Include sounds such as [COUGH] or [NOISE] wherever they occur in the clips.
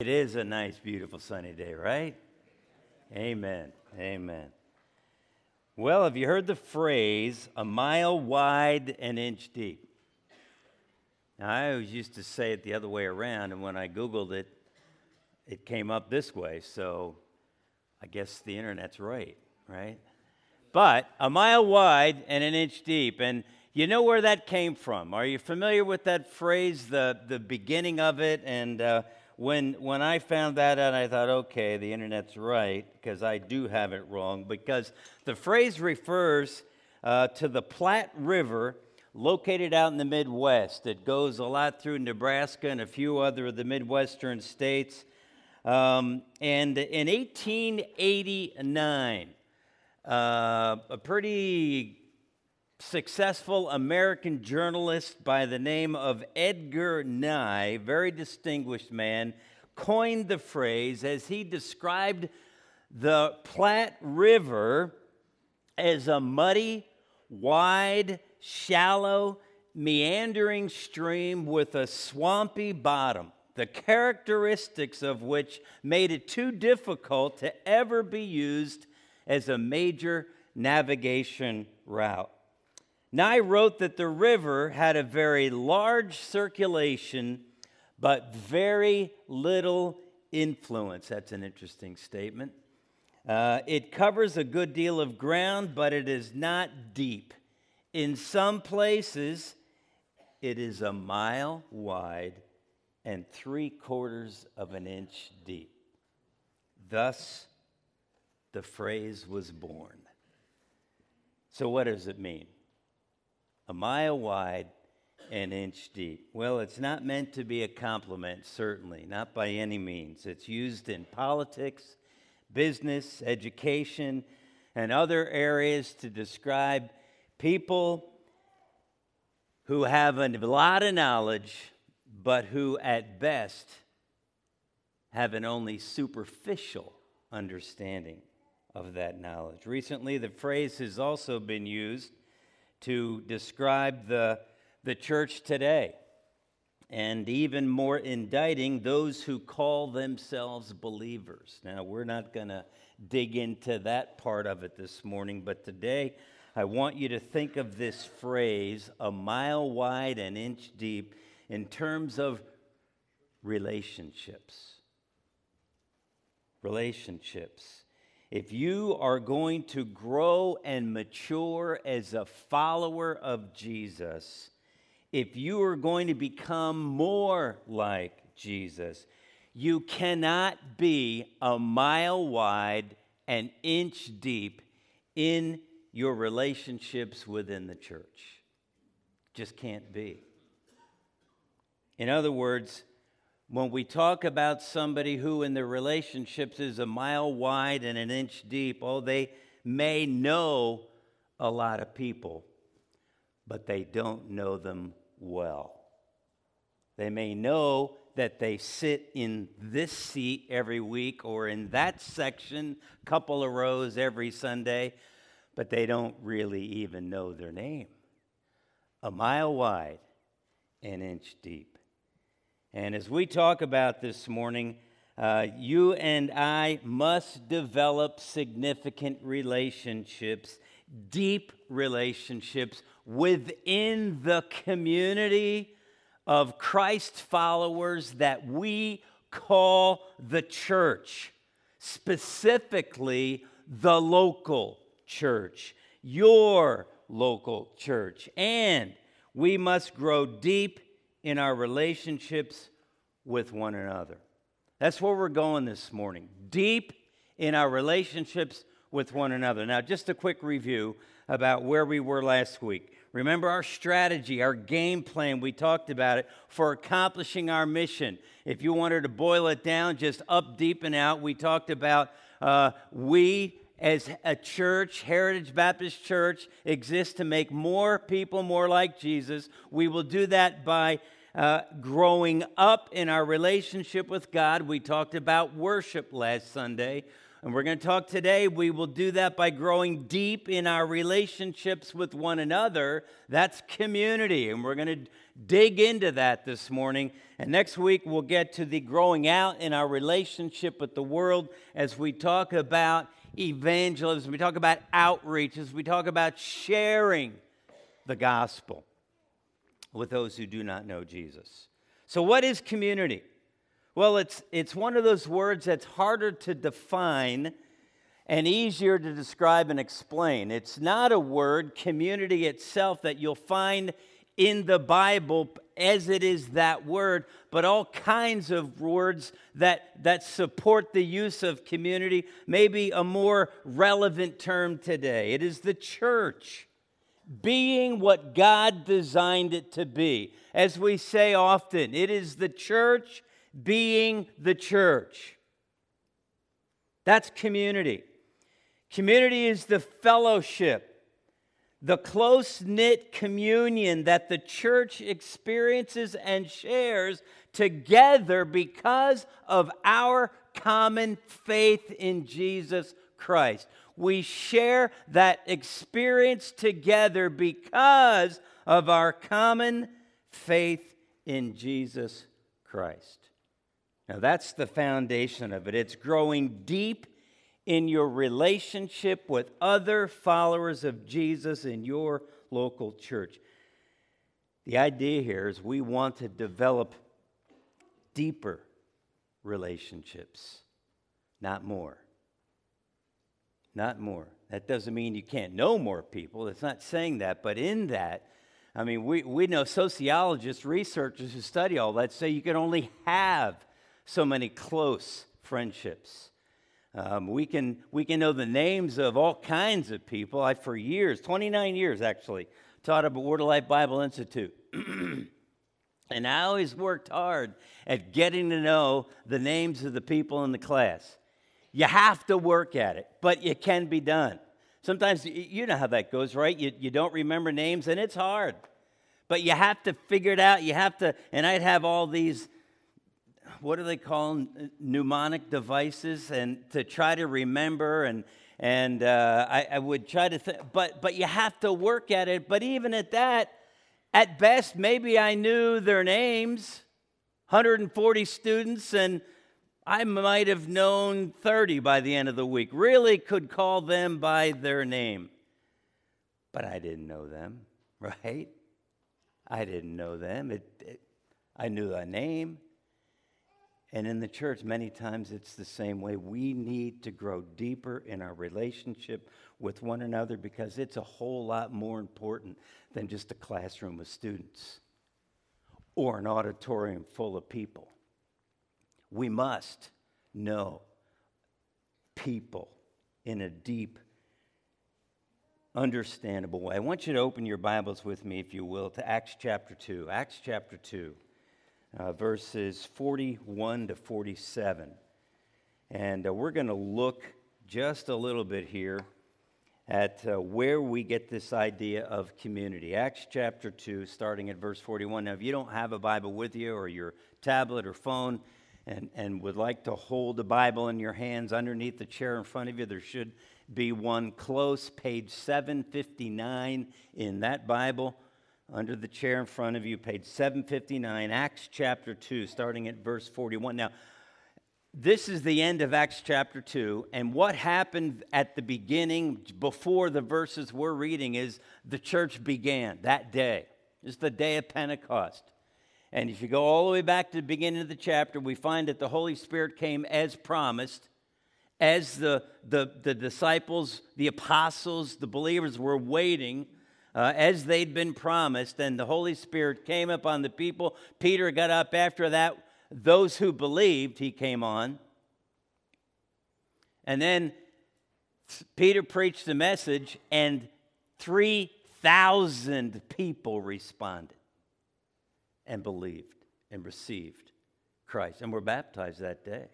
It is a nice, beautiful, sunny day, right? Amen. Amen. Well, have you heard the phrase a mile wide, an inch deep? Now, I always used to say it the other way around, and when I Googled it, it came up this way, so I guess the internet's right, right? But a mile wide and an inch deep. And you know where that came from. Are you familiar with that phrase, the, the beginning of it? And uh, when, when I found that out, I thought, okay, the internet's right, because I do have it wrong, because the phrase refers uh, to the Platte River located out in the Midwest. It goes a lot through Nebraska and a few other of the Midwestern states. Um, and in 1889, uh, a pretty successful American journalist by the name of Edgar Nye, very distinguished man, coined the phrase as he described the Platte River as a muddy, wide, shallow, meandering stream with a swampy bottom, the characteristics of which made it too difficult to ever be used as a major navigation route. Nye wrote that the river had a very large circulation, but very little influence. That's an interesting statement. Uh, it covers a good deal of ground, but it is not deep. In some places, it is a mile wide and three quarters of an inch deep. Thus, the phrase was born. So, what does it mean? A mile wide, an inch deep. Well, it's not meant to be a compliment, certainly, not by any means. It's used in politics, business, education, and other areas to describe people who have a lot of knowledge, but who at best have an only superficial understanding of that knowledge. Recently, the phrase has also been used to describe the, the church today, and even more indicting those who call themselves believers. Now, we're not going to dig into that part of it this morning, but today I want you to think of this phrase, a mile wide and inch deep, in terms of relationships. Relationships. If you are going to grow and mature as a follower of Jesus, if you are going to become more like Jesus, you cannot be a mile wide and inch deep in your relationships within the church. Just can't be. In other words, when we talk about somebody who in their relationships is a mile wide and an inch deep, oh, they may know a lot of people, but they don't know them well. They may know that they sit in this seat every week or in that section, a couple of rows every Sunday, but they don't really even know their name. A mile wide, an inch deep. And as we talk about this morning, uh, you and I must develop significant relationships, deep relationships within the community of Christ followers that we call the church, specifically the local church, your local church. And we must grow deep in our relationships with one another. That's where we're going this morning. Deep in our relationships with one another. Now, just a quick review about where we were last week. Remember our strategy, our game plan, we talked about it for accomplishing our mission. If you wanted to boil it down, just up, deep, and out, we talked about uh, we as a church, Heritage Baptist Church, exists to make more people more like Jesus. We will do that by uh, growing up in our relationship with God. We talked about worship last Sunday. And we're going to talk today. We will do that by growing deep in our relationships with one another. That's community. And we're going to dig into that this morning. And next week, we'll get to the growing out in our relationship with the world as we talk about evangelism, we talk about outreach, as we talk about sharing the gospel with those who do not know Jesus. So, what is community? Well, it's, it's one of those words that's harder to define and easier to describe and explain. It's not a word, community itself, that you'll find in the Bible as it is that word, but all kinds of words that, that support the use of community. Maybe a more relevant term today. It is the church being what God designed it to be. As we say often, it is the church being the church. That's community. Community is the fellowship, the close knit communion that the church experiences and shares together because of our common faith in Jesus Christ. We share that experience together because of our common faith in Jesus Christ. Now, that's the foundation of it. It's growing deep in your relationship with other followers of Jesus in your local church. The idea here is we want to develop deeper relationships, not more. Not more. That doesn't mean you can't know more people. It's not saying that. But in that, I mean, we, we know sociologists, researchers who study all that say you can only have so many close friendships. Um, we, can, we can know the names of all kinds of people. I, for years, 29 years actually, taught at Word of Life Bible Institute. [CLEARS THROAT] and I always worked hard at getting to know the names of the people in the class. You have to work at it, but it can be done. Sometimes you know how that goes, right? You, you don't remember names, and it's hard. But you have to figure it out. You have to, and I'd have all these what do they call mnemonic devices? And to try to remember and and uh, I, I, would try to th- but but you have to work at it. But even at that at best maybe i knew their names 140 students and i might have known 30 by the end of the week. Really could call them by their name. But i didn't know them [LAUGHS] right? I didn't know them. It, it, i knew their name and in the church, many times it's the same way. We need to grow deeper in our relationship with one another because it's a whole lot more important than just a classroom of students or an auditorium full of people. We must know people in a deep, understandable way. I want you to open your Bibles with me, if you will, to Acts chapter 2. Acts chapter 2 uh, verses 41 to 47. And uh, we're going to look just a little bit here at uh, where we get this idea of community. Acts chapter 2, starting at verse 41. Now, if you don't have a Bible with you or your tablet or phone and, and would like to hold a Bible in your hands underneath the chair in front of you, there should be one close, page 759 in that Bible under the chair in front of you, page 759, Acts chapter 2, starting at verse 41. Now, this is the end of Acts chapter 2, and what happened at the beginning, before the verses we're reading, is the church began that day. It's the day of Pentecost. And if you go all the way back to the beginning of the chapter, we find that the Holy Spirit came as promised, as the, the, the disciples, the apostles, the believers were waiting uh, as they'd been promised, and the Holy Spirit came upon the people. Peter got up after that. Those who believed, he came on. And then Peter preached the message, and 3,000 people responded and believed and received Christ and were baptized that day.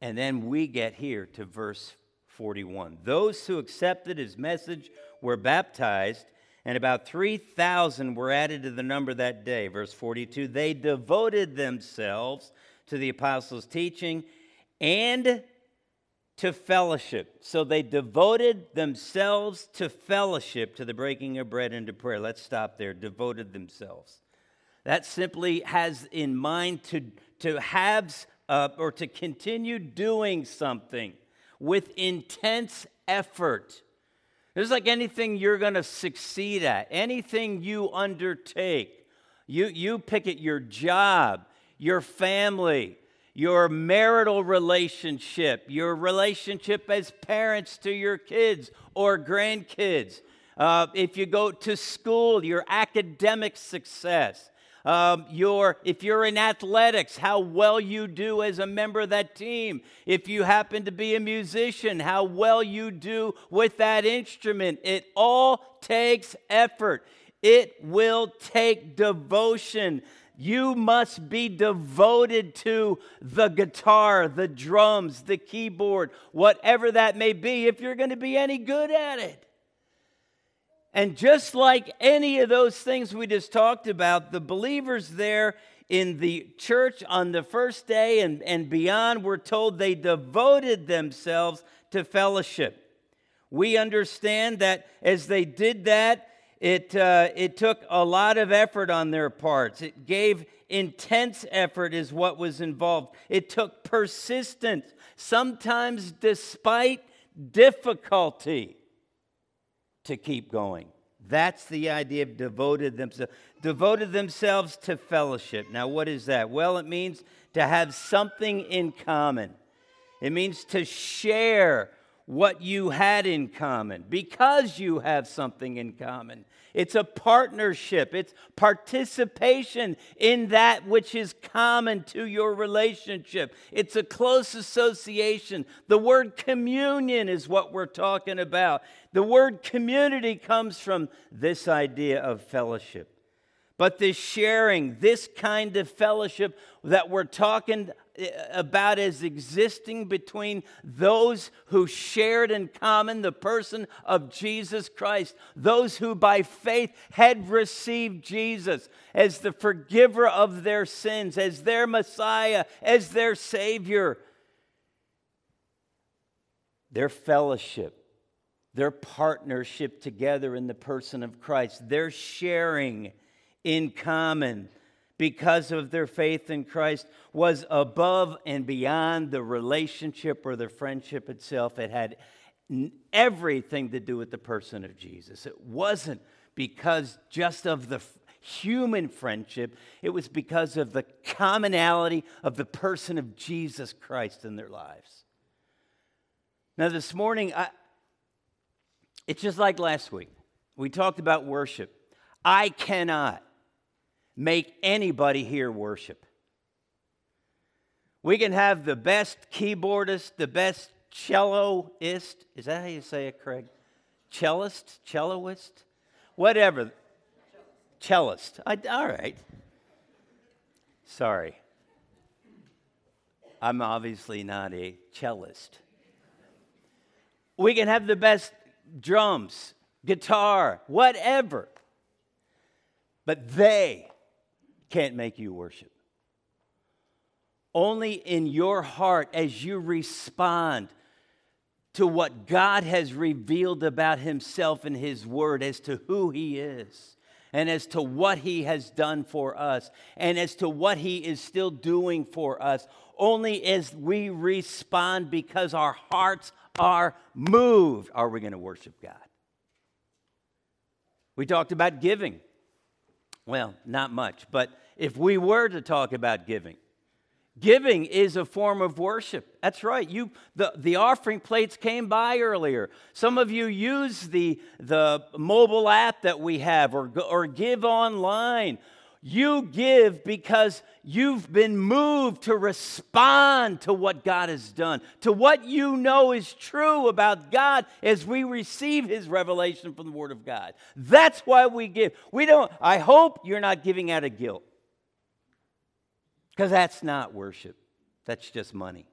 And then we get here to verse 41. Those who accepted his message were baptized, and about 3,000 were added to the number that day. Verse 42 They devoted themselves to the apostles' teaching and to fellowship. So they devoted themselves to fellowship, to the breaking of bread and to prayer. Let's stop there. Devoted themselves. That simply has in mind to, to have uh, or to continue doing something with intense effort. It's like anything you're going to succeed at, anything you undertake. You, you pick it your job, your family, your marital relationship, your relationship as parents to your kids or grandkids. Uh, if you go to school, your academic success. Um, your, if you're in athletics, how well you do as a member of that team. If you happen to be a musician, how well you do with that instrument. It all takes effort. It will take devotion. You must be devoted to the guitar, the drums, the keyboard, whatever that may be, if you're going to be any good at it. And just like any of those things we just talked about, the believers there in the church on the first day and, and beyond were told they devoted themselves to fellowship. We understand that as they did that, it, uh, it took a lot of effort on their parts. It gave intense effort, is what was involved. It took persistence, sometimes despite difficulty to keep going. That's the idea of devoted themselves. Devoted themselves to fellowship. Now, what is that? Well, it means to have something in common. It means to share what you had in common because you have something in common. It's a partnership, it's participation in that which is common to your relationship. It's a close association. The word communion is what we're talking about. The word community comes from this idea of fellowship. But this sharing, this kind of fellowship that we're talking about as existing between those who shared in common the person of Jesus Christ, those who by faith had received Jesus as the forgiver of their sins, as their Messiah, as their Savior. Their fellowship, their partnership together in the person of Christ, their sharing in common because of their faith in Christ was above and beyond the relationship or the friendship itself. It had everything to do with the person of Jesus. It wasn't because just of the human friendship, it was because of the commonality of the person of Jesus Christ in their lives. Now, this morning, I, it's just like last week. We talked about worship. I cannot make anybody here worship. We can have the best keyboardist, the best celloist. Is that how you say it, Craig? Cellist? Celloist? Whatever. Cellist. I, all right. Sorry. I'm obviously not a cellist. We can have the best drums, guitar, whatever. But they can't make you worship. Only in your heart, as you respond to what God has revealed about Himself in His Word as to who He is, and as to what He has done for us, and as to what He is still doing for us, only as we respond because our hearts are moved are we going to worship God. We talked about giving. Well, not much, but if we were to talk about giving. Giving is a form of worship. That's right. You, the, the offering plates came by earlier. Some of you use the, the mobile app that we have or, or give online. You give because you've been moved to respond to what God has done, to what you know is true about God as we receive His revelation from the Word of God. That's why we give. We don't, I hope you're not giving out of guilt. Because that's not worship, that's just money.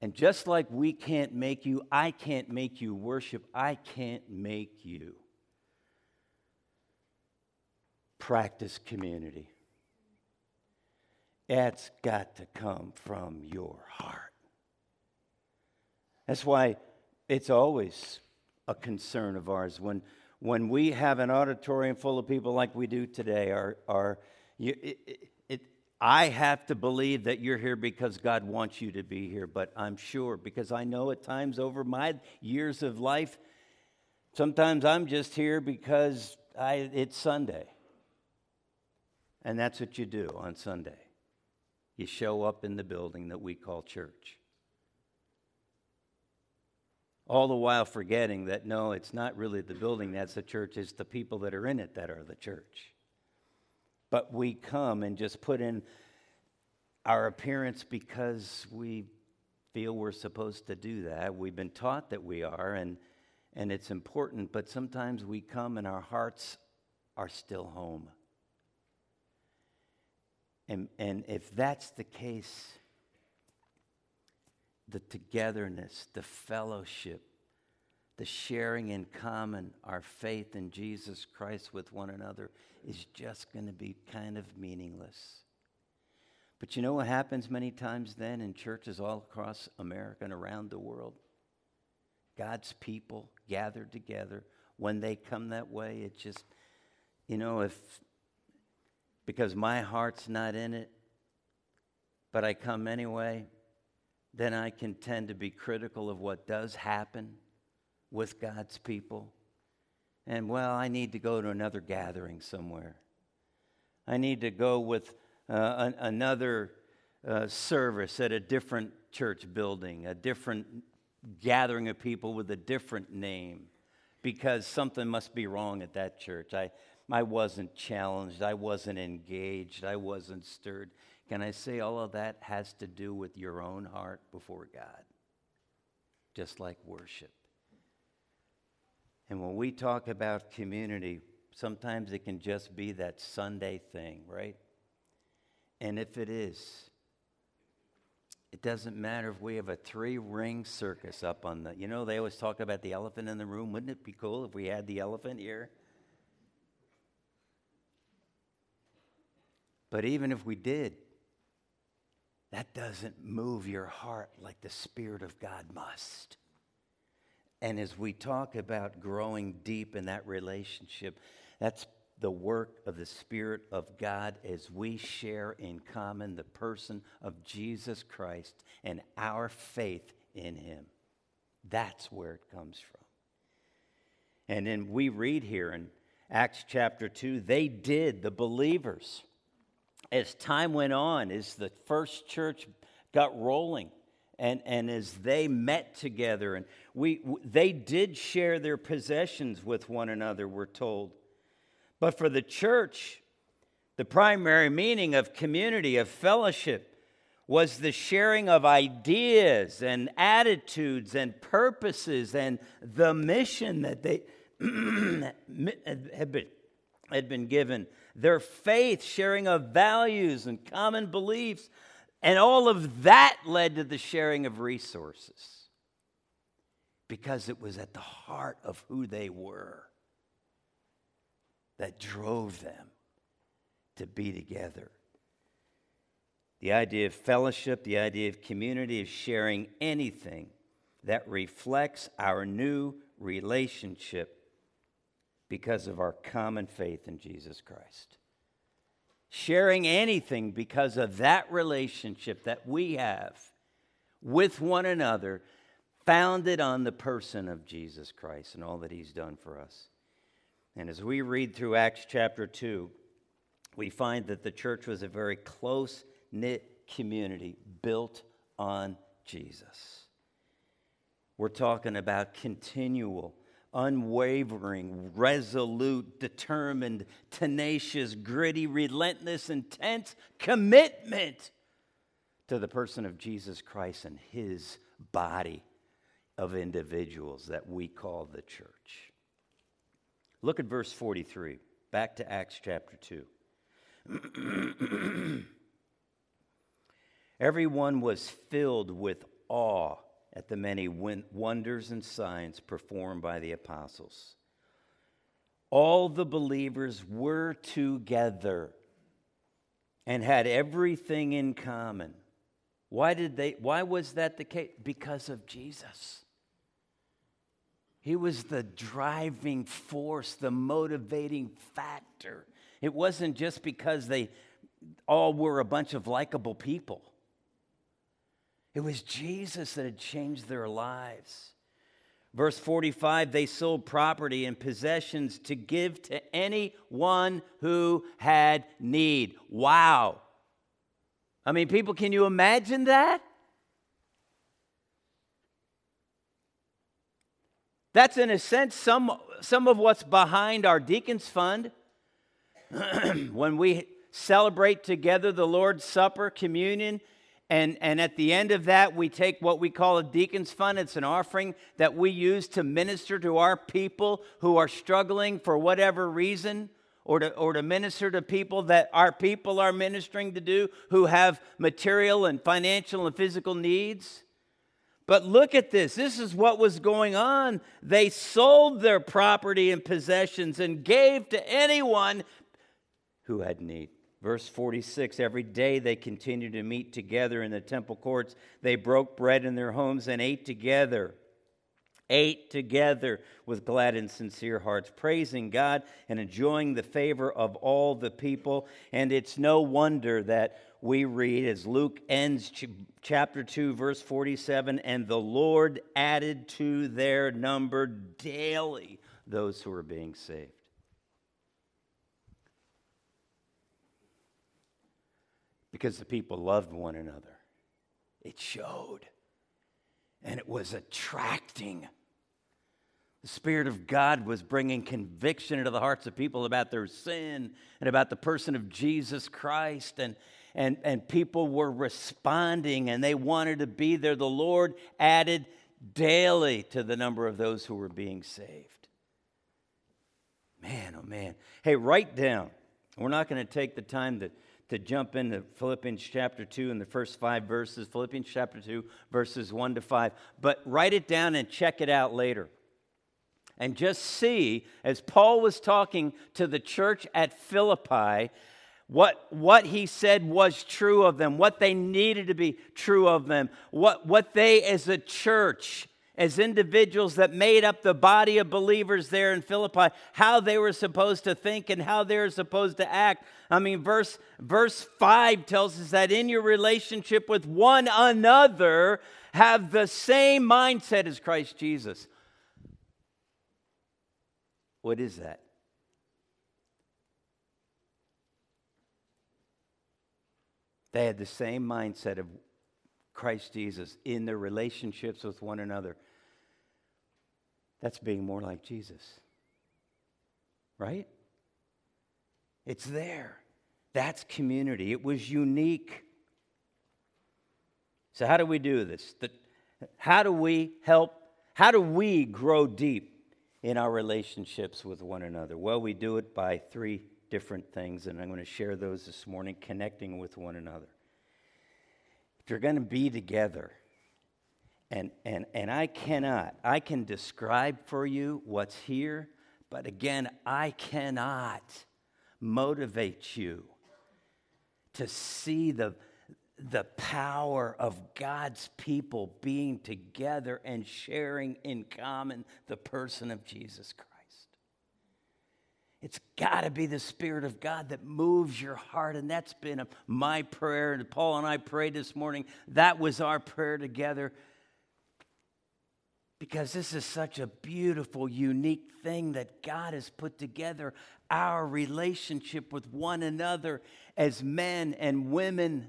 And just like we can't make you, I can't make you worship, I can't make you practice community. That's got to come from your heart. That's why it's always a concern of ours when, when we have an auditorium full of people like we do today. Our, our, you, it, it, I have to believe that you're here because God wants you to be here, but I'm sure because I know at times over my years of life, sometimes I'm just here because I, it's Sunday. And that's what you do on Sunday. You show up in the building that we call church. All the while forgetting that no, it's not really the building that's the church, it's the people that are in it that are the church. But we come and just put in our appearance because we feel we're supposed to do that. We've been taught that we are, and, and it's important, but sometimes we come and our hearts are still home. And, and if that's the case, the togetherness, the fellowship, the sharing in common our faith in Jesus Christ with one another is just going to be kind of meaningless. But you know what happens many times then in churches all across America and around the world? God's people gathered together. When they come that way, it just, you know, if because my heart's not in it, but I come anyway, then I can tend to be critical of what does happen with God's people. And well, I need to go to another gathering somewhere. I need to go with uh, an, another uh, service at a different church building, a different gathering of people with a different name, because something must be wrong at that church. I, I wasn't challenged. I wasn't engaged. I wasn't stirred. Can I say all of that has to do with your own heart before God? Just like worship. And when we talk about community, sometimes it can just be that Sunday thing, right? And if it is, it doesn't matter if we have a three ring circus up on the, you know, they always talk about the elephant in the room. Wouldn't it be cool if we had the elephant here? But even if we did, that doesn't move your heart like the Spirit of God must. And as we talk about growing deep in that relationship, that's the work of the Spirit of God as we share in common the person of Jesus Christ and our faith in Him. That's where it comes from. And then we read here in Acts chapter 2 they did, the believers as time went on, as the first church got rolling, and, and as they met together, and we, they did share their possessions with one another, we're told. But for the church, the primary meaning of community, of fellowship, was the sharing of ideas and attitudes and purposes and the mission that they [CLEARS THROAT] had been, had been given their faith, sharing of values and common beliefs. And all of that led to the sharing of resources because it was at the heart of who they were that drove them to be together. The idea of fellowship, the idea of community, of sharing anything that reflects our new relationship because of our common faith in Jesus Christ. Sharing anything because of that relationship that we have with one another, founded on the person of Jesus Christ and all that he's done for us. And as we read through Acts chapter 2, we find that the church was a very close knit community built on Jesus. We're talking about continual unwavering, resolute, determined, tenacious, gritty, relentless, intense commitment to the person of Jesus Christ and his body of individuals that we call the church. Look at verse 43, back to Acts chapter 2. [CLEARS THROAT] Everyone was filled with awe at the many wonders and signs performed by the apostles. All the believers were together and had everything in common. Why did they why was that the case? Because of Jesus. He was the driving force, the motivating factor. It wasn't just because they all were a bunch of likable people. It was Jesus that had changed their lives. Verse 45 they sold property and possessions to give to anyone who had need. Wow. I mean, people, can you imagine that? That's, in a sense, some, some of what's behind our Deacons Fund. [CLEARS THROAT] when we celebrate together the Lord's Supper, communion, and, and at the end of that, we take what we call a deacon's fund. It's an offering that we use to minister to our people who are struggling for whatever reason, or to, or to minister to people that our people are ministering to do who have material and financial and physical needs. But look at this. This is what was going on. They sold their property and possessions and gave to anyone who had need. Verse 46 Every day they continued to meet together in the temple courts. They broke bread in their homes and ate together. Ate together with glad and sincere hearts, praising God and enjoying the favor of all the people. And it's no wonder that we read as Luke ends ch- chapter 2, verse 47 and the Lord added to their number daily those who were being saved. Because the people loved one another. It showed, and it was attracting. The Spirit of God was bringing conviction into the hearts of people about their sin and about the person of Jesus Christ. And, and, and people were responding and they wanted to be there. The Lord added daily to the number of those who were being saved. Man, oh man. Hey, write down. We're not going to take the time to to jump into Philippians chapter 2 and the first five verses, Philippians chapter 2, verses 1 to 5. But write it down and check it out later. And just see, as Paul was talking to the church at Philippi, what, what he said was true of them, what they needed to be true of them, what, what they as a church as individuals that made up the body of believers there in Philippi, how they were supposed to think and how they were supposed to act. I mean, verse, verse 5 tells us that in your relationship with one another, have the same mindset as Christ Jesus. What is that? They had the same mindset of Christ Jesus in their relationships with one another. That's being more like Jesus. Right? It's there. That's community. It was unique. So, how do we do this? The, how do we help? How do we grow deep in our relationships with one another? Well, we do it by three different things, and I'm going to share those this morning connecting with one another. You're going to be together, and, and, and I cannot, I can describe for you what's here, but again, I cannot motivate you to see the, the power of God's people being together and sharing in common the person of Jesus Christ. It's got to be the Spirit of God that moves your heart. And that's been a, my prayer. And Paul and I prayed this morning. That was our prayer together because this is such a beautiful, unique thing that God has put together our relationship with one another as men and women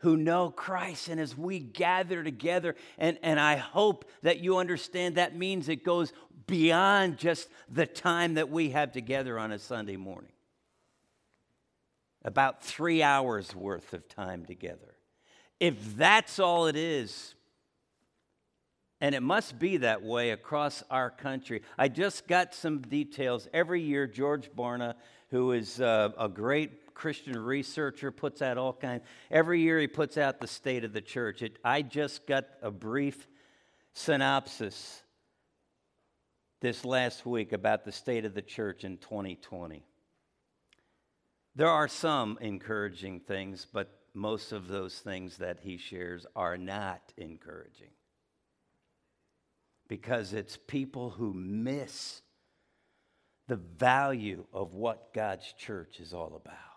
who know Christ. And as we gather together, and, and I hope that you understand that means it goes beyond just the time that we have together on a Sunday morning. About three hours worth of time together. If that's all it is, and it must be that way across our country. I just got some details. Every year, George Barna, who is uh, a great Christian researcher, puts out all kinds. Every year, he puts out the state of the church. It, I just got a brief synopsis this last week about the state of the church in 2020. There are some encouraging things, but most of those things that he shares are not encouraging. Because it's people who miss the value of what God's church is all about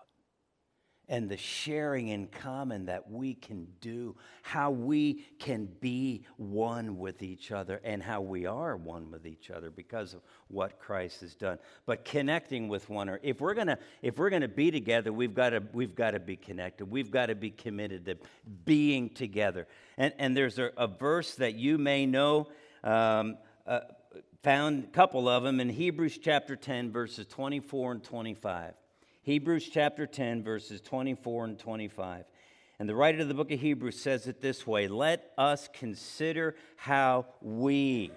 and the sharing in common that we can do, how we can be one with each other, and how we are one with each other because of what Christ has done. But connecting with one another, if we're gonna if we're gonna be together, we've got to we've got to be connected. We've got to be committed to being together. And and there's a, a verse that you may know. Um, uh, found a couple of them in Hebrews chapter 10, verses 24 and 25. Hebrews chapter 10, verses 24 and 25. And the writer of the book of Hebrews says it this way Let us consider how we,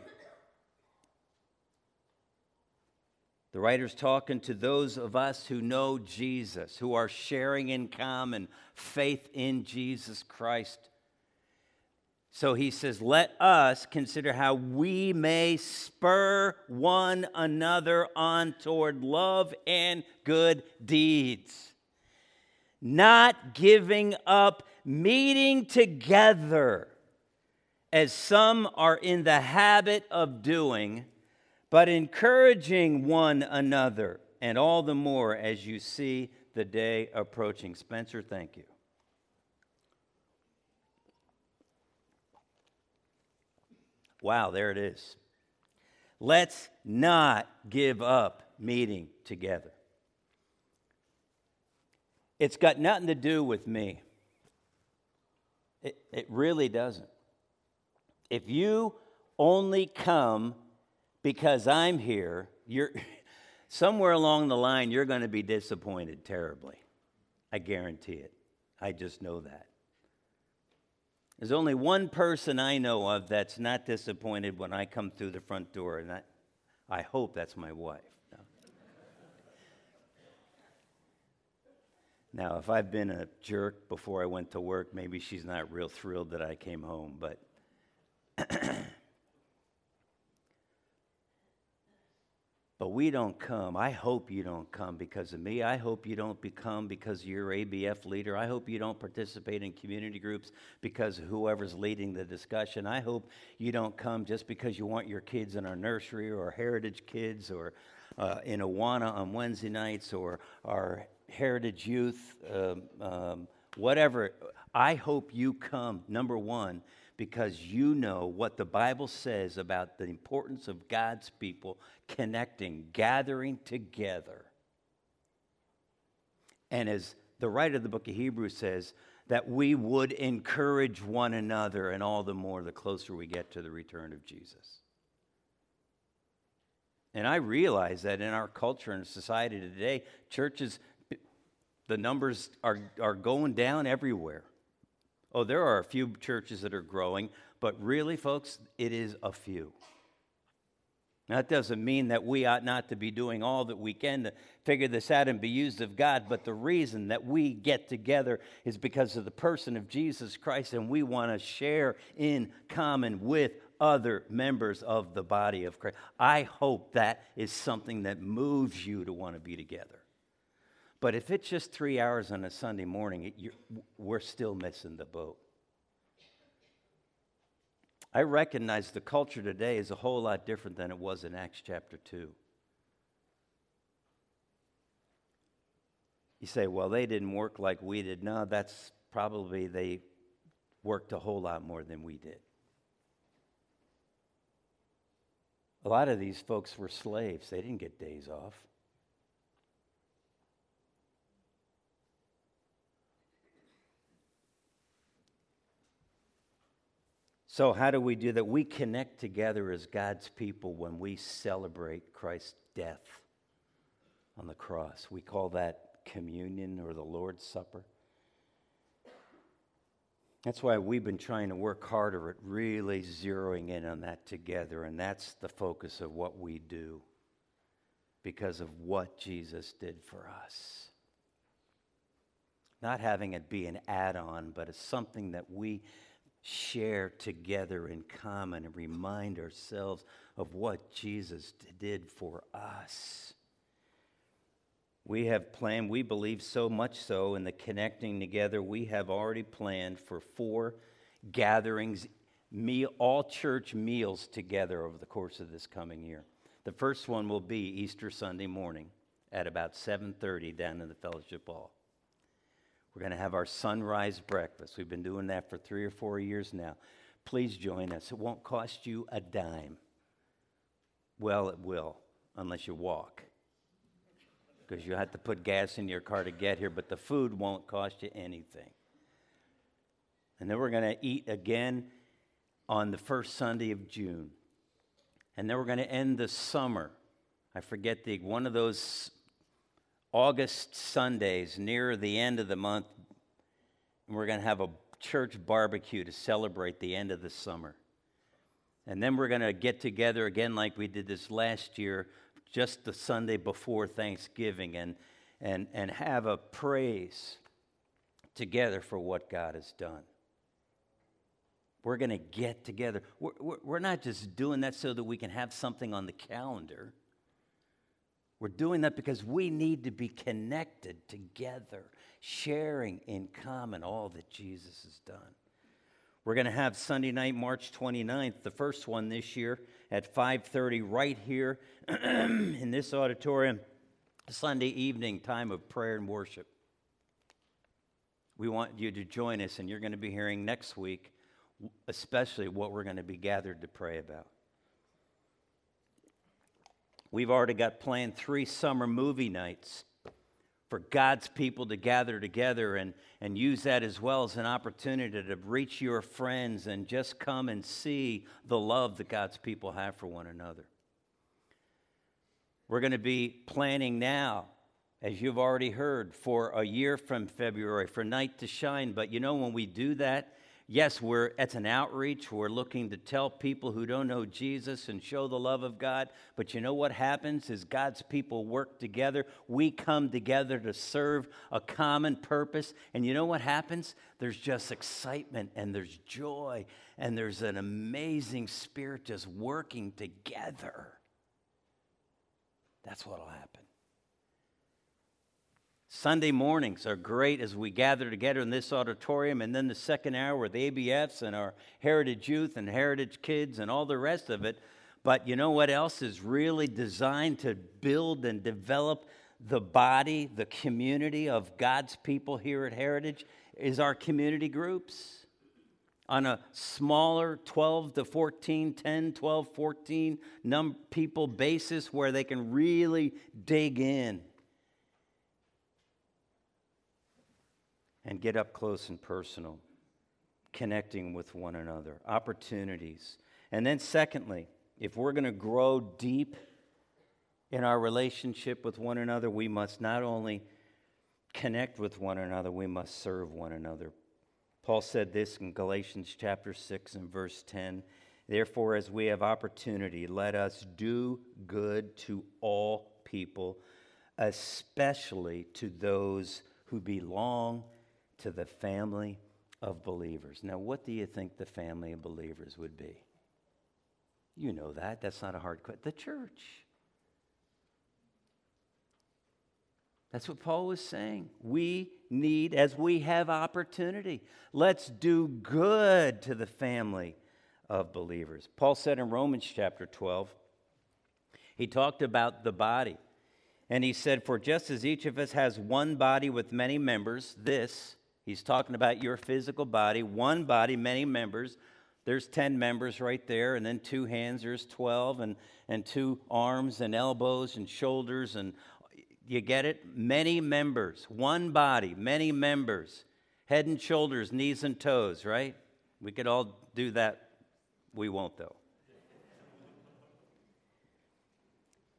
the writer's talking to those of us who know Jesus, who are sharing in common faith in Jesus Christ. So he says, Let us consider how we may spur one another on toward love and good deeds. Not giving up meeting together, as some are in the habit of doing, but encouraging one another, and all the more as you see the day approaching. Spencer, thank you. Wow, there it is. Let's not give up meeting together. It's got nothing to do with me. It, it really doesn't. If you only come because I'm here, you're [LAUGHS] somewhere along the line you're going to be disappointed terribly. I guarantee it. I just know that. There's only one person I know of that's not disappointed when I come through the front door, and I, I hope that's my wife. No. Now, if I've been a jerk before I went to work, maybe she's not real thrilled that I came home, but [CLEARS THROAT] But we don't come. I hope you don't come because of me. I hope you don't become because you're ABF leader. I hope you don't participate in community groups because whoever's leading the discussion. I hope you don't come just because you want your kids in our nursery or heritage kids or uh, in Awana on Wednesday nights or our heritage youth, um, um, whatever. I hope you come, number one, because you know what the Bible says about the importance of God's people connecting, gathering together. And as the writer of the book of Hebrews says, that we would encourage one another, and all the more the closer we get to the return of Jesus. And I realize that in our culture and society today, churches, the numbers are, are going down everywhere. Oh, there are a few churches that are growing, but really, folks, it is a few. That doesn't mean that we ought not to be doing all that we can to figure this out and be used of God, but the reason that we get together is because of the person of Jesus Christ, and we want to share in common with other members of the body of Christ. I hope that is something that moves you to want to be together. But if it's just three hours on a Sunday morning, it, we're still missing the boat. I recognize the culture today is a whole lot different than it was in Acts chapter 2. You say, well, they didn't work like we did. No, that's probably they worked a whole lot more than we did. A lot of these folks were slaves, they didn't get days off. So, how do we do that? We connect together as God's people when we celebrate Christ's death on the cross. We call that communion or the Lord's Supper. That's why we've been trying to work harder at really zeroing in on that together, and that's the focus of what we do because of what Jesus did for us. Not having it be an add on, but it's something that we share together in common and remind ourselves of what Jesus did for us. We have planned, we believe so much so in the connecting together, we have already planned for four gatherings, meal, all church meals together over the course of this coming year. The first one will be Easter Sunday morning at about 7:30 down in the fellowship hall. We're going to have our sunrise breakfast. We've been doing that for 3 or 4 years now. Please join us. It won't cost you a dime. Well, it will unless you walk because you have to put gas in your car to get here, but the food won't cost you anything. And then we're going to eat again on the first Sunday of June. And then we're going to end the summer. I forget the one of those August Sundays near the end of the month. And we're going to have a church barbecue to celebrate the end of the summer. And then we're going to get together again like we did this last year just the Sunday before Thanksgiving and, and, and have a praise together for what God has done. We're going to get together. We're, we're not just doing that so that we can have something on the calendar. We're doing that because we need to be connected together, sharing in common all that Jesus has done. We're going to have Sunday night, March 29th, the first one this year at 5:30 right here [CLEARS THROAT] in this auditorium. Sunday evening time of prayer and worship. We want you to join us, and you're going to be hearing next week, especially what we're going to be gathered to pray about. We've already got planned three summer movie nights for God's people to gather together and, and use that as well as an opportunity to reach your friends and just come and see the love that God's people have for one another. We're going to be planning now, as you've already heard, for a year from February for Night to Shine. But you know, when we do that, yes, we're it's an outreach. We're looking to tell people who don't know Jesus and show the love of God. But you know what happens is God's people work together. We come together to serve a common purpose. And you know what happens? There's just excitement and there's joy and there's an amazing spirit just working together. That's what'll happen. Sunday mornings are great as we gather together in this auditorium, and then the second hour with ABFs and our Heritage Youth and Heritage Kids and all the rest of it. But you know what else is really designed to build and develop the body, the community of God's people here at Heritage? Is our community groups on a smaller 12 to 14, 10, 12, 14 num- people basis where they can really dig in and get up close and personal, connecting with one another, opportunities. And then, secondly, if we're going to grow deep in our relationship with one another, we must not only connect with one another, we must serve one another. Paul said this in Galatians chapter 6 and verse 10. Therefore, as we have opportunity, let us do good to all people, especially to those who belong to the family of believers. Now, what do you think the family of believers would be? You know that. That's not a hard question. The church. That's what Paul was saying. We need, as we have opportunity, let's do good to the family of believers. Paul said in Romans chapter 12, he talked about the body. And he said, For just as each of us has one body with many members, this, He's talking about your physical body, one body, many members. There's 10 members right there, and then two hands, there's 12, and, and two arms and elbows and shoulders, and you get it? Many members, one body, many members, head and shoulders, knees and toes, right? We could all do that. We won't, though.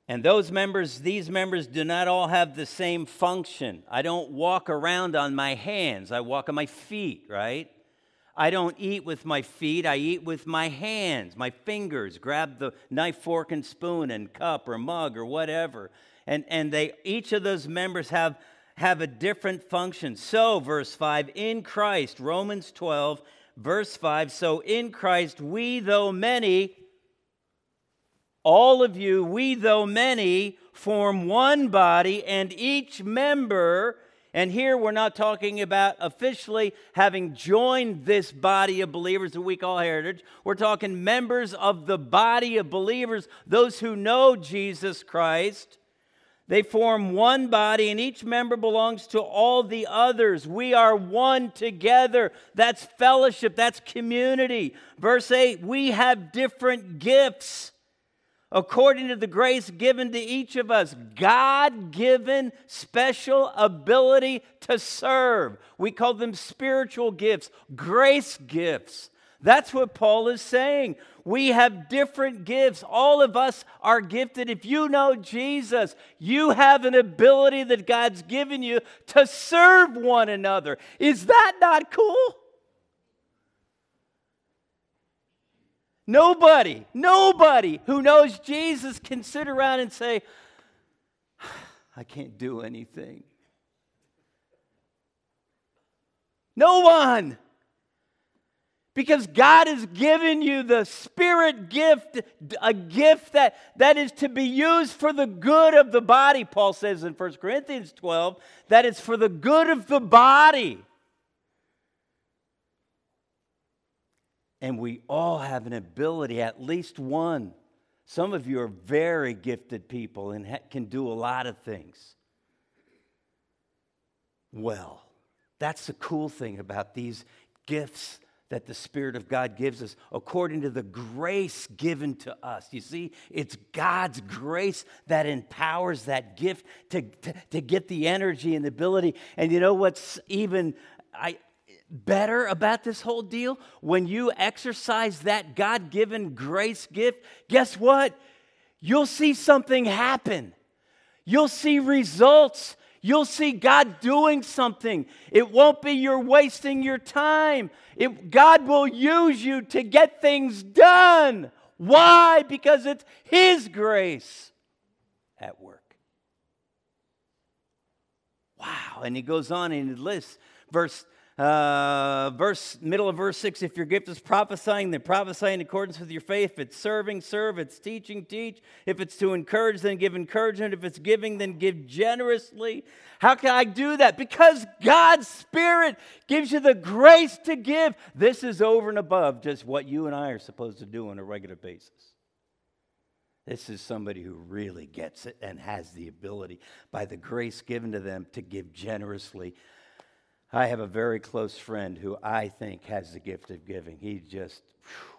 And those members, these members do not all have the same function. I don't walk around on my hands, I walk on my feet, right? I don't eat with my feet, I eat with my hands, my fingers, grab the knife, fork, and spoon, and cup or mug or whatever. And, and they each of those members have, have a different function. So, verse 5, in Christ, Romans 12, verse 5, so in Christ we, though many, all of you, we though many, form one body, and each member, and here we're not talking about officially having joined this body of believers that we call heritage. We're talking members of the body of believers, those who know Jesus Christ. They form one body, and each member belongs to all the others. We are one together. That's fellowship, that's community. Verse 8 we have different gifts according to the grace given to each of us. God given special ability to serve. We call them spiritual gifts, grace gifts. That's what Paul is saying. We have different gifts. All of us are gifted. If you know Jesus, you have an ability that God's given you to serve one another. Is that not cool? Nobody, nobody who knows Jesus can sit around and say, I can't do anything. No one. Because God has given you the spirit gift, a gift that, that is to be used for the good of the body, Paul says in 1 Corinthians 12, that it's for the good of the body. And we all have an ability, at least one. Some of you are very gifted people and ha- can do a lot of things. Well, that's the cool thing about these gifts that the Spirit of God gives us according to the grace given to us. You see, it's God's grace that empowers that gift to, to, to get the energy and the ability. And you know what's even, I, better about this whole deal? When you exercise that God given grace gift, guess what? You'll see something happen. You'll see results. You'll see God doing something. It won't be you're wasting your time. It, God will use you to get things done. Why? Because it's His grace at work. Wow. And he goes on and he lists verse uh, verse middle of verse 6 if your gift is prophesying then prophesy in accordance with your faith. If it's serving serve. If it's teaching teach. If it's to encourage then give encouragement. If it's giving then give generously. How can i do that? Because god's spirit gives you the grace to give. This is over and above just what you and i are supposed to do on a regular basis. This is somebody who really gets it and has the ability by the grace given to them to give generously I have a very close friend who I think has the gift of giving. He just, whew,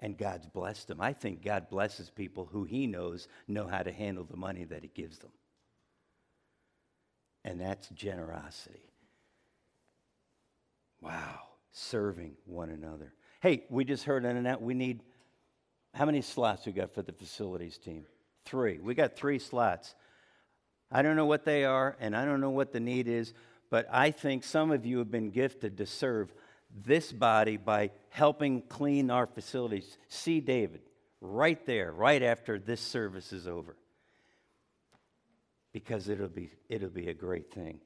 and God's blessed him. I think God blesses people who he knows know how to handle the money that he gives them. And that's generosity. Wow, serving one another. Hey, we just heard on that we need how many slots we got for the facilities team? Three. We got three slots. I don't know what they are, and I don't know what the need is, but I think some of you have been gifted to serve this body by helping clean our facilities. See David right there, right after this service is over. Because it'll be, it'll be a great thing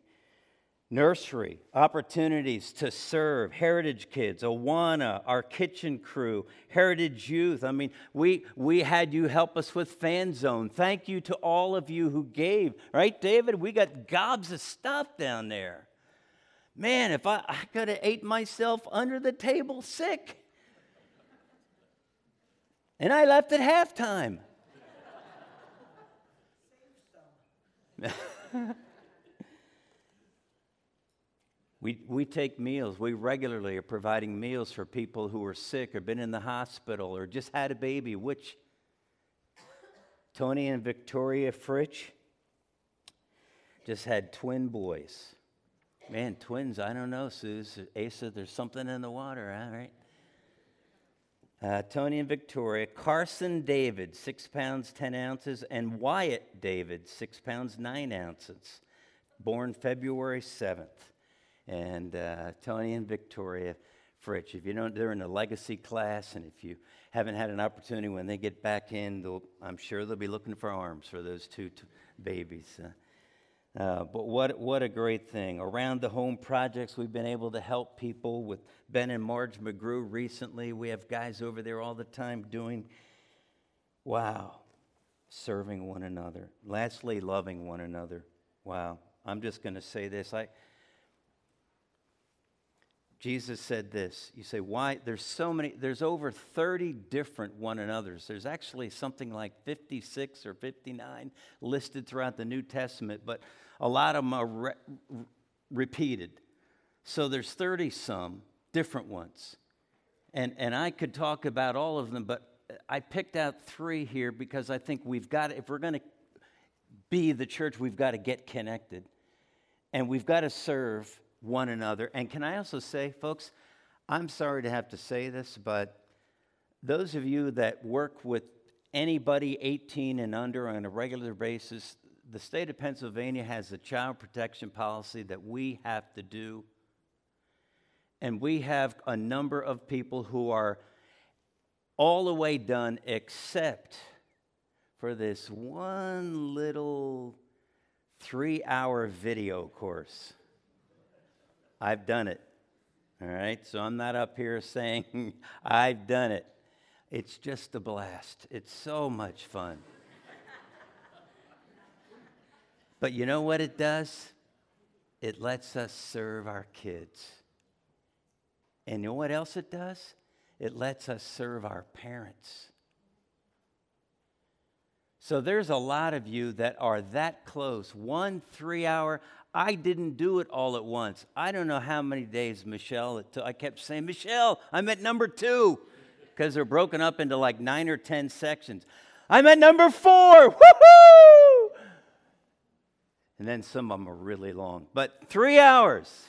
nursery, opportunities to serve, Heritage Kids, Awana, our kitchen crew, Heritage Youth. I mean, we, we had you help us with Fan Zone. Thank you to all of you who gave, right, David? We got gobs of stuff down there. Man, if I, I could have ate myself under the table sick. And I left at halftime. [LAUGHS] We, we take meals. We regularly are providing meals for people who are sick or been in the hospital or just had a baby, which Tony and Victoria Fritch just had twin boys. Man, twins, I don't know, Suze. Asa, there's something in the water, all right? Uh, Tony and Victoria, Carson David, six pounds, 10 ounces, and Wyatt David, six pounds, nine ounces, born February 7th and uh, Tony and Victoria Fritch. If you don't, they're in a legacy class, and if you haven't had an opportunity when they get back in, I'm sure they'll be looking for arms for those two t- babies. Uh, uh, but what, what a great thing. Around the home projects, we've been able to help people with Ben and Marge McGrew recently. We have guys over there all the time doing Wow. Serving one another. Lastly, loving one another. Wow. I'm just going to say this. I, Jesus said this. You say, why? There's so many, there's over 30 different one another's. There's actually something like 56 or 59 listed throughout the New Testament, but a lot of them are re- repeated. So there's 30 some different ones. And, and I could talk about all of them, but I picked out three here because I think we've got, if we're going to be the church, we've got to get connected. And we've got to serve one another. And can I also say, folks, I'm sorry to have to say this, but those of you that work with anybody 18 and under on a regular basis, the state of Pennsylvania has a child protection policy that we have to do. And we have a number of people who are all the way done except for this one little three hour video course. I've done it. All right, so I'm not up here [LAUGHS] saying I've done it. It's just a blast. It's so much fun. [LAUGHS] but you know what it does? It lets us serve our kids. And you know what else it does? It lets us serve our parents. So there's a lot of you that are that close. One three hour, I didn't do it all at once. I don't know how many days, Michelle, took. I kept saying, Michelle, I'm at number two, because they're broken up into like nine or 10 sections. I'm at number four. Woohoo! And then some of them are really long, but three hours.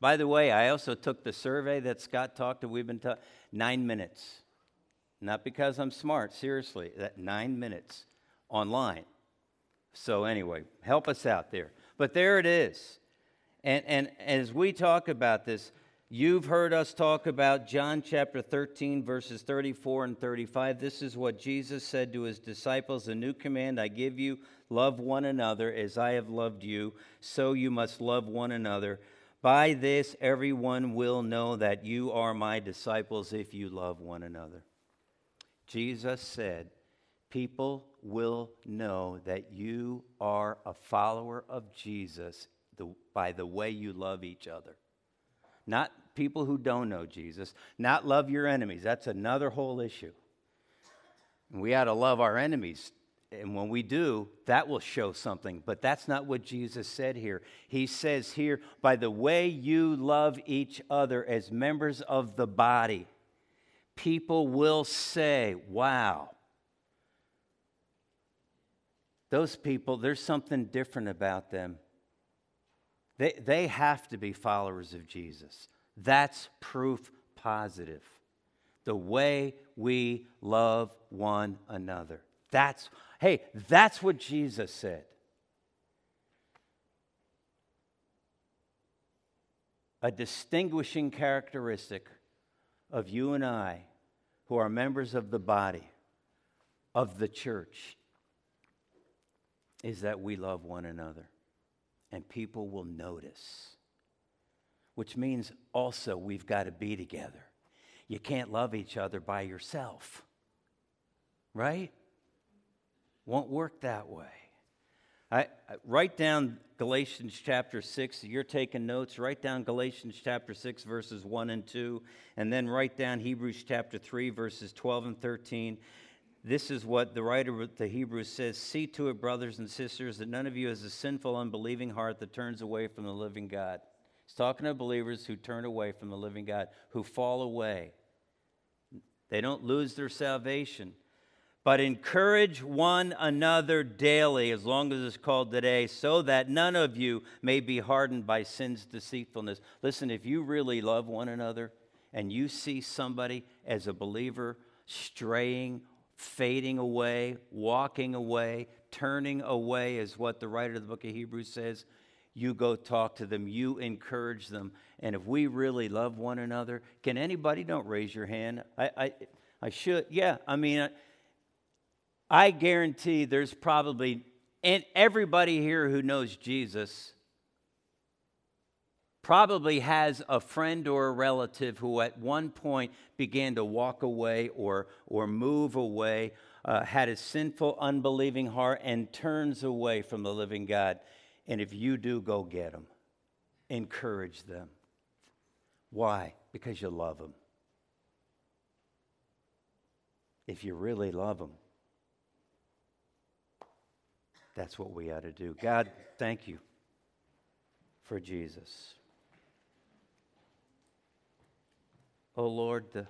By the way, I also took the survey that Scott talked to. We've been talking nine minutes. Not because I'm smart, seriously, that nine minutes online. So, anyway, help us out there. But there it is. And, and as we talk about this, you've heard us talk about John chapter 13, verses 34 and 35. This is what Jesus said to his disciples A new command I give you love one another as I have loved you, so you must love one another. By this, everyone will know that you are my disciples if you love one another. Jesus said, People will know that you are a follower of Jesus the, by the way you love each other. Not people who don't know Jesus, not love your enemies. That's another whole issue. We ought to love our enemies. And when we do, that will show something. But that's not what Jesus said here. He says here, by the way you love each other as members of the body, people will say, wow, those people, there's something different about them. They, they have to be followers of Jesus. That's proof positive. The way we love one another. That's, hey, that's what Jesus said. A distinguishing characteristic of you and I, who are members of the body, of the church, is that we love one another. And people will notice. Which means also we've got to be together. You can't love each other by yourself, right? Won't work that way. I, I, write down Galatians chapter 6. You're taking notes. Write down Galatians chapter 6, verses 1 and 2. And then write down Hebrews chapter 3, verses 12 and 13. This is what the writer of the Hebrews says See to it, brothers and sisters, that none of you has a sinful, unbelieving heart that turns away from the living God. He's talking to believers who turn away from the living God, who fall away. They don't lose their salvation. But encourage one another daily, as long as it's called today, so that none of you may be hardened by sin's deceitfulness. Listen, if you really love one another and you see somebody as a believer straying fading away, walking away, turning away, is what the writer of the book of Hebrews says. You go talk to them, you encourage them. And if we really love one another, can anybody, don't raise your hand. I, I, I should, yeah, I mean, I guarantee there's probably, and everybody here who knows Jesus probably has a friend or a relative who at one point began to walk away or, or move away. uh, had a sinful, unbelieving heart and turns away from the living God. And if you do, go get them. Encourage them. Why? Because you love them. If you really love them, that's what we ought to do. God, thank you for Jesus. Oh Lord, the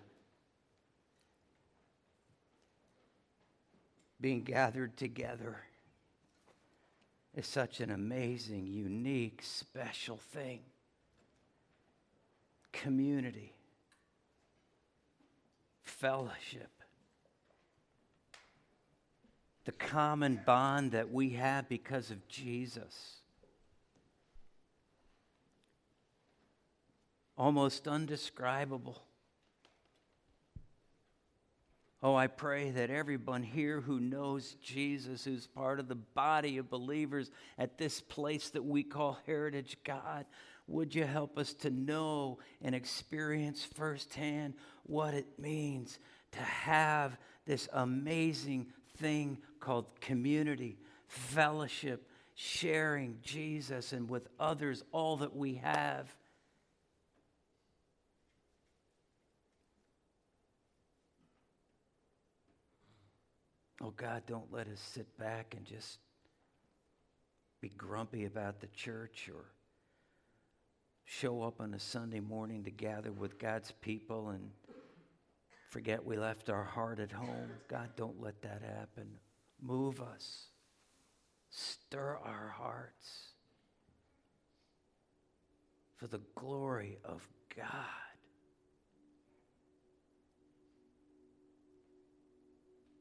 being gathered together is such an amazing, unique, special thing. Community, fellowship, the common bond that we have because of Jesus. Almost undescribable. Oh, I pray that everyone here who knows Jesus, who's part of the body of believers at this place that we call Heritage God, would you help us to know and experience firsthand what it means to have this amazing thing called community, fellowship, sharing Jesus and with others all that we have. Oh God, don't let us sit back and just be grumpy about the church or show up on a Sunday morning to gather with God's people and forget we left our heart at home. God, don't let that happen. Move us, stir our hearts for the glory of God.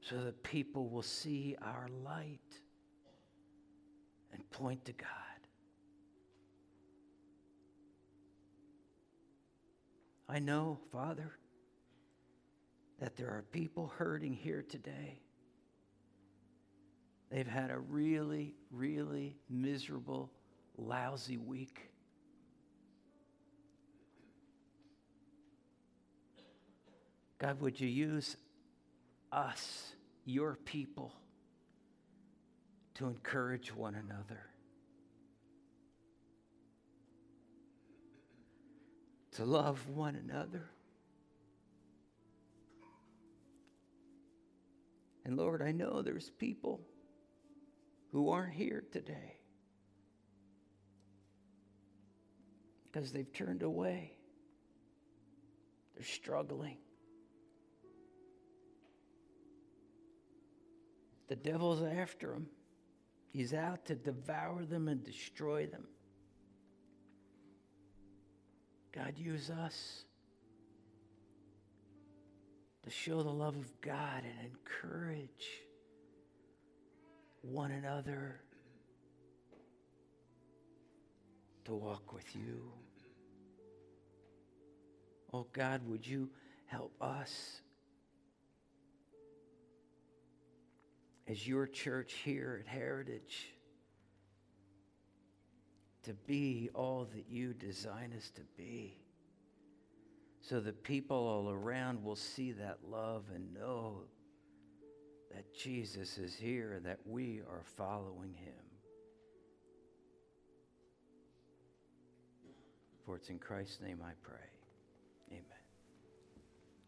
So that people will see our light and point to God. I know, Father, that there are people hurting here today. They've had a really, really miserable, lousy week. God, would you use us, your people, to encourage one another? To love one another? And Lord, I know there's people who aren't here today because they've turned away. They're struggling. The devil's after them. He's out to devour them and destroy them. God, use us to show the love of God and encourage one another to walk with you. Oh God, would you help us as your church here at Heritage to be all that you design us to be? so that people all around will see that love and know that Jesus is here and that we are following him. For it's in Christ's name I pray.